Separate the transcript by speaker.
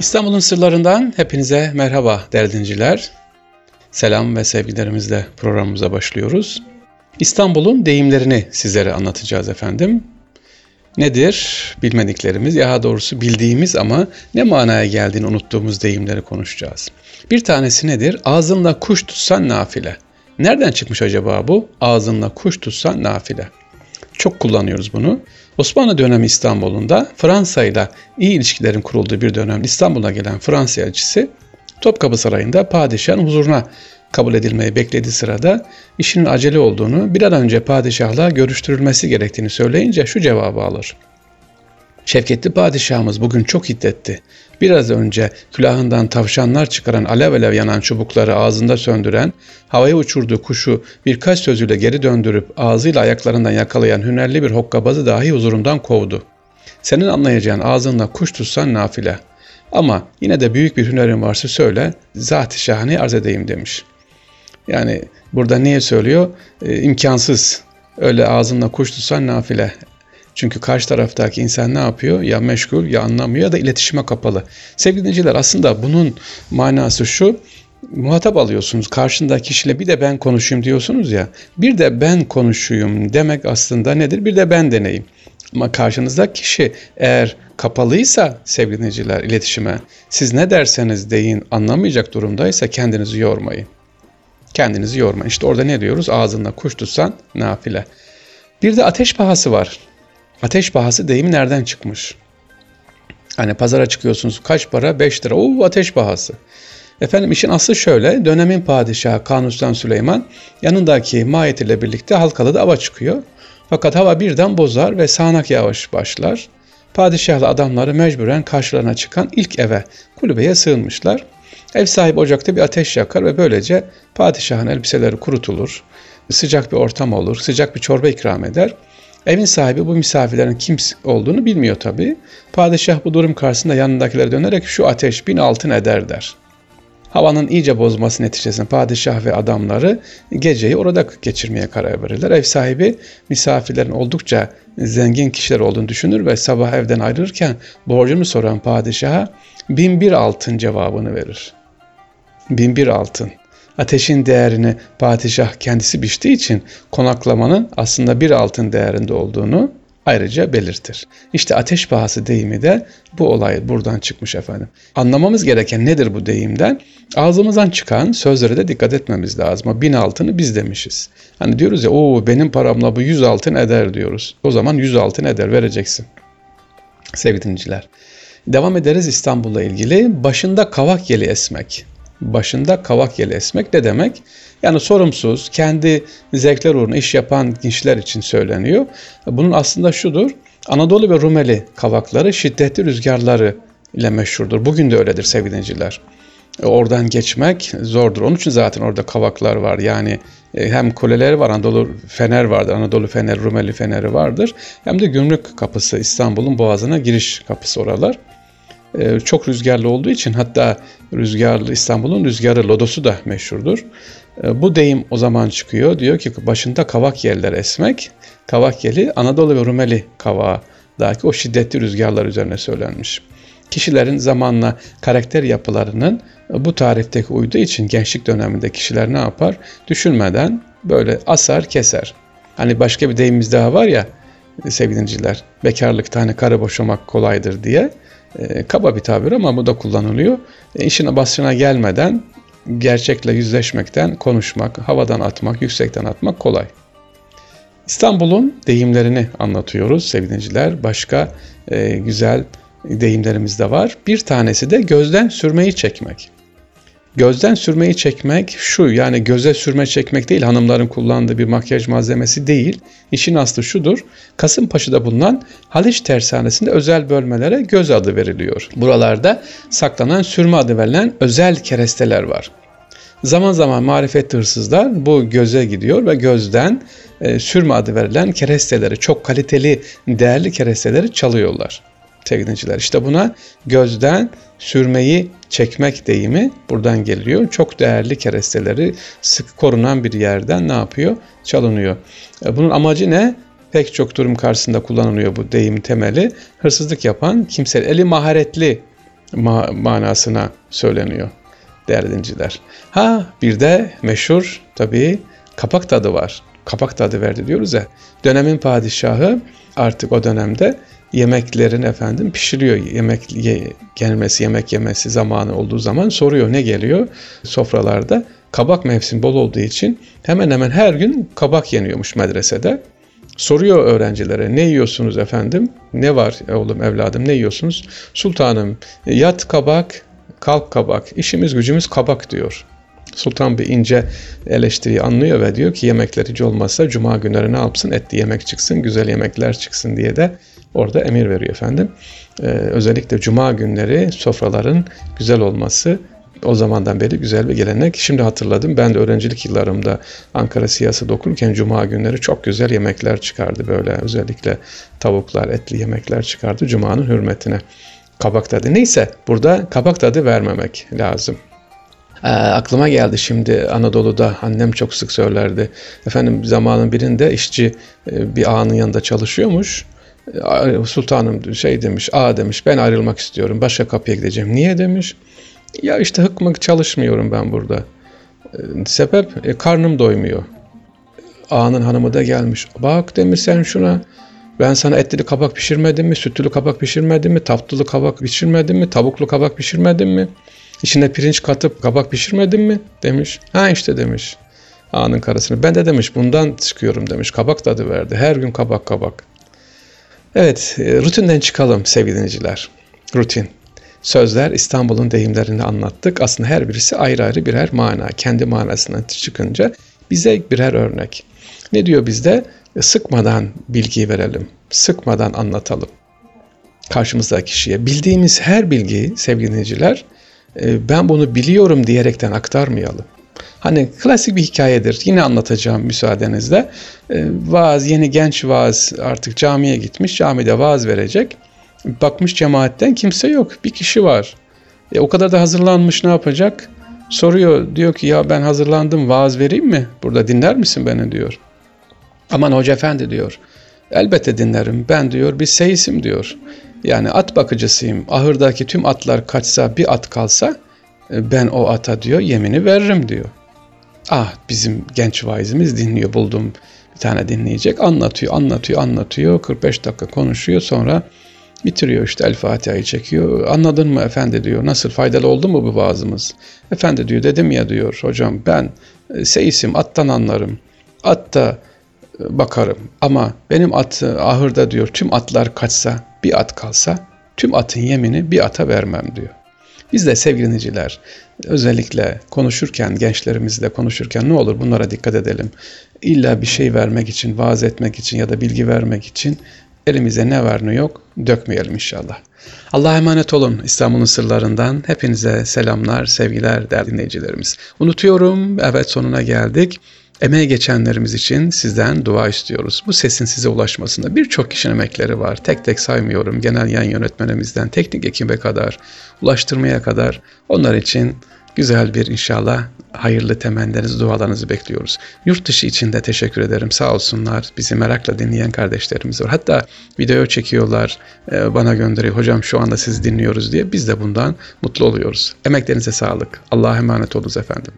Speaker 1: İstanbul'un sırlarından hepinize merhaba değerli dinleyiciler. Selam ve sevgilerimizle programımıza başlıyoruz. İstanbul'un deyimlerini sizlere anlatacağız efendim. Nedir bilmediklerimiz, ya doğrusu bildiğimiz ama ne manaya geldiğini unuttuğumuz deyimleri konuşacağız. Bir tanesi nedir? Ağzınla kuş tutsan nafile. Nereden çıkmış acaba bu? Ağzınla kuş tutsan nafile. Çok kullanıyoruz bunu. Osmanlı dönemi İstanbul'unda Fransa ile iyi ilişkilerin kurulduğu bir dönem İstanbul'a gelen Fransa elçisi Topkapı Sarayı'nda padişahın huzuruna kabul edilmeyi beklediği sırada işinin acele olduğunu, bir an önce padişahla görüştürülmesi gerektiğini söyleyince şu cevabı alır. Şevketli padişahımız bugün çok hiddetti. Biraz önce külahından tavşanlar çıkaran alev alev yanan çubukları ağzında söndüren, havaya uçurduğu kuşu birkaç sözüyle geri döndürüp ağzıyla ayaklarından yakalayan hünerli bir hokkabazı dahi huzurumdan kovdu. Senin anlayacağın ağzınla kuş tutsan nafile. Ama yine de büyük bir hünerin varsa söyle, zat-ı şahane arz edeyim demiş. Yani burada niye söylüyor? Ee, imkansız. Öyle ağzınla kuş tutsan nafile. Çünkü karşı taraftaki insan ne yapıyor? Ya meşgul ya anlamıyor ya da iletişime kapalı. Sevgili dinleyiciler aslında bunun manası şu. Muhatap alıyorsunuz karşındaki kişiyle bir de ben konuşayım diyorsunuz ya. Bir de ben konuşuyum demek aslında nedir? Bir de ben deneyim. Ama karşınızdaki kişi eğer kapalıysa sevgili dinleyiciler iletişime siz ne derseniz deyin anlamayacak durumdaysa kendinizi yormayın. Kendinizi yormayın. İşte orada ne diyoruz? Ağzında kuş tutsan nafile. Bir de ateş pahası var. Ateş pahası deyimi nereden çıkmış? Hani pazara çıkıyorsunuz kaç para? 5 lira. Oo ateş pahası. Efendim işin aslı şöyle. Dönemin padişahı Kanuni Süleyman yanındaki mahiyet ile birlikte Halkalı'da ava çıkıyor. Fakat hava birden bozar ve sağanak yağış başlar. Padişahlı adamları mecburen karşılarına çıkan ilk eve, kulübeye sığınmışlar. Ev sahibi ocakta bir ateş yakar ve böylece padişahın elbiseleri kurutulur. Sıcak bir ortam olur, sıcak bir çorba ikram eder. Evin sahibi bu misafirlerin kim olduğunu bilmiyor tabi. Padişah bu durum karşısında yanındakilere dönerek şu ateş bin altın eder der. Havanın iyice bozması neticesinde padişah ve adamları geceyi orada geçirmeye karar verirler. Ev sahibi misafirlerin oldukça zengin kişiler olduğunu düşünür ve sabah evden ayrılırken borcunu soran padişaha bin bir altın cevabını verir. Bin bir altın. Ateşin değerini padişah kendisi biçtiği için konaklamanın aslında bir altın değerinde olduğunu ayrıca belirtir. İşte ateş pahası deyimi de bu olay buradan çıkmış efendim. Anlamamız gereken nedir bu deyimden? Ağzımızdan çıkan sözlere de dikkat etmemiz lazım. Bin altını biz demişiz. Hani diyoruz ya o benim paramla bu yüz altın eder diyoruz. O zaman yüz altın eder vereceksin. Sevgili dinleyiciler. Devam ederiz İstanbul'la ilgili. Başında kavak yeli esmek başında kavak yeli esmek ne demek? Yani sorumsuz, kendi zevkler uğruna iş yapan kişiler için söyleniyor. Bunun aslında şudur. Anadolu ve Rumeli kavakları şiddetli rüzgarları ile meşhurdur. Bugün de öyledir sevgili dinleyiciler. E, oradan geçmek zordur. Onun için zaten orada kavaklar var. Yani e, hem kuleleri var, Anadolu Fener vardır, Anadolu Fener, Rumeli Feneri vardır. Hem de gümrük kapısı, İstanbul'un boğazına giriş kapısı oralar. Ee, çok rüzgarlı olduğu için hatta rüzgarlı İstanbul'un rüzgarı lodosu da meşhurdur. Ee, bu deyim o zaman çıkıyor. Diyor ki başında kavak yerler esmek. Kavak yeli Anadolu ve Rumeli kavağındaki o şiddetli rüzgarlar üzerine söylenmiş. Kişilerin zamanla karakter yapılarının bu tarifteki uyduğu için gençlik döneminde kişiler ne yapar? Düşünmeden böyle asar keser. Hani başka bir deyimimiz daha var ya sevgili bekarlıkta hani karı boşamak kolaydır diye. E, kaba bir tabir ama bu da kullanılıyor. E, işine başına gelmeden gerçekle yüzleşmekten konuşmak, havadan atmak, yüksekten atmak kolay. İstanbul'un deyimlerini anlatıyoruz sevgiliciler. Başka e, güzel deyimlerimiz de var. Bir tanesi de gözden sürmeyi çekmek. Gözden sürmeyi çekmek şu yani göze sürme çekmek değil hanımların kullandığı bir makyaj malzemesi değil. İşin aslı şudur. Kasımpaşa'da bulunan Haliç Tersanesi'nde özel bölmelere göz adı veriliyor. Buralarda saklanan sürme adı verilen özel keresteler var. Zaman zaman marifetli hırsızlar bu göze gidiyor ve gözden e, sürme adı verilen keresteleri, çok kaliteli, değerli keresteleri çalıyorlar sevgili İşte buna gözden sürmeyi çekmek deyimi buradan geliyor. Çok değerli keresteleri sık korunan bir yerden ne yapıyor? Çalınıyor. E, bunun amacı ne? Pek çok durum karşısında kullanılıyor bu deyim temeli. Hırsızlık yapan kimse eli maharetli ma- manasına söyleniyor değerli dinciler. Ha bir de meşhur tabii kapak tadı var. Kapak tadı verdi diyoruz ya. Dönemin padişahı artık o dönemde yemeklerin efendim pişiriyor. Yemek ye, gelmesi, yemek yemesi zamanı olduğu zaman soruyor ne geliyor sofralarda. Kabak mevsim bol olduğu için hemen hemen her gün kabak yeniyormuş medresede. Soruyor öğrencilere ne yiyorsunuz efendim? Ne var oğlum evladım ne yiyorsunuz? Sultanım yat kabak, kalk kabak. İşimiz gücümüz kabak diyor. Sultan bir ince eleştiriyi anlıyor ve diyor ki yemekler hiç olmazsa cuma günleri ne yapsın etli yemek çıksın, güzel yemekler çıksın diye de orada emir veriyor efendim. Ee, özellikle cuma günleri sofraların güzel olması o zamandan beri güzel bir gelenek. Şimdi hatırladım. Ben de öğrencilik yıllarımda Ankara siyasi okurken cuma günleri çok güzel yemekler çıkardı böyle. Özellikle tavuklar, etli yemekler çıkardı cumanın hürmetine. Kabak tadı. Neyse burada kabak tadı vermemek lazım. E, aklıma geldi şimdi Anadolu'da annem çok sık söylerdi. Efendim zamanın birinde işçi e, bir ağanın yanında çalışıyormuş. Sultanım şey demiş, ağa demiş ben ayrılmak istiyorum başka kapıya gideceğim. Niye demiş. Ya işte hıkmık çalışmıyorum ben burada. E, sebep e, karnım doymuyor. Ağanın hanımı da gelmiş. Bak demiş sen şuna. Ben sana etli kabak pişirmedim mi? Sütlü kabak pişirmedim mi? Tatlılı kabak pişirmedim mi? Tavuklu kabak pişirmedim mi? İçine pirinç katıp kabak pişirmedim mi? Demiş. Ha işte demiş. Ağanın karısını. Ben de demiş bundan çıkıyorum demiş. Kabak tadı verdi. Her gün kabak kabak. Evet e, rutinden çıkalım sevgili dinleyiciler. Rutin. Sözler İstanbul'un deyimlerini anlattık. Aslında her birisi ayrı ayrı birer mana. Kendi manasından çıkınca bize birer örnek. Ne diyor bizde? E, sıkmadan bilgi verelim. Sıkmadan anlatalım. Karşımızdaki kişiye. Bildiğimiz her bilgiyi sevgili dinleyiciler ben bunu biliyorum diyerekten aktarmayalım. Hani klasik bir hikayedir. Yine anlatacağım müsaadenizle. E, vaaz, yeni genç vaaz artık camiye gitmiş. Camide vaaz verecek. Bakmış cemaatten kimse yok. Bir kişi var. E, o kadar da hazırlanmış ne yapacak? Soruyor diyor ki ya ben hazırlandım vaaz vereyim mi? Burada dinler misin beni diyor. Aman hoca efendi diyor. Elbette dinlerim. Ben diyor bir seyisim diyor. Yani at bakıcısıyım. Ahırdaki tüm atlar kaçsa bir at kalsa e, ben o ata diyor yemini veririm diyor. Ah bizim genç vaizimiz dinliyor buldum bir tane dinleyecek anlatıyor anlatıyor anlatıyor 45 dakika konuşuyor sonra bitiriyor işte El Fatiha'yı çekiyor. Anladın mı efendi diyor nasıl faydalı oldu mu bu vaazımız? Efendi diyor dedim ya diyor hocam ben e, seyisim attan anlarım. Atta e, bakarım ama benim at ahırda diyor tüm atlar kaçsa bir at kalsa tüm atın yemini bir ata vermem diyor. Biz de sevgili dinleyiciler özellikle konuşurken gençlerimizle konuşurken ne olur bunlara dikkat edelim. İlla bir şey vermek için, vaaz etmek için ya da bilgi vermek için elimize ne var ne yok dökmeyelim inşallah. Allah'a emanet olun İstanbul'un sırlarından. Hepinize selamlar, sevgiler değerli dinleyicilerimiz. Unutuyorum, evet sonuna geldik. Emeği geçenlerimiz için sizden dua istiyoruz. Bu sesin size ulaşmasında birçok kişinin emekleri var. Tek tek saymıyorum. Genel yayın yönetmenimizden teknik ekibe kadar, ulaştırmaya kadar onlar için güzel bir inşallah hayırlı temennilerinizi, dualarınızı bekliyoruz. Yurt dışı için de teşekkür ederim. Sağ olsunlar. Bizi merakla dinleyen kardeşlerimiz var. Hatta video çekiyorlar, e, bana gönderiyor. Hocam şu anda sizi dinliyoruz diye. Biz de bundan mutlu oluyoruz. Emeklerinize sağlık. Allah'a emanet olunuz efendim.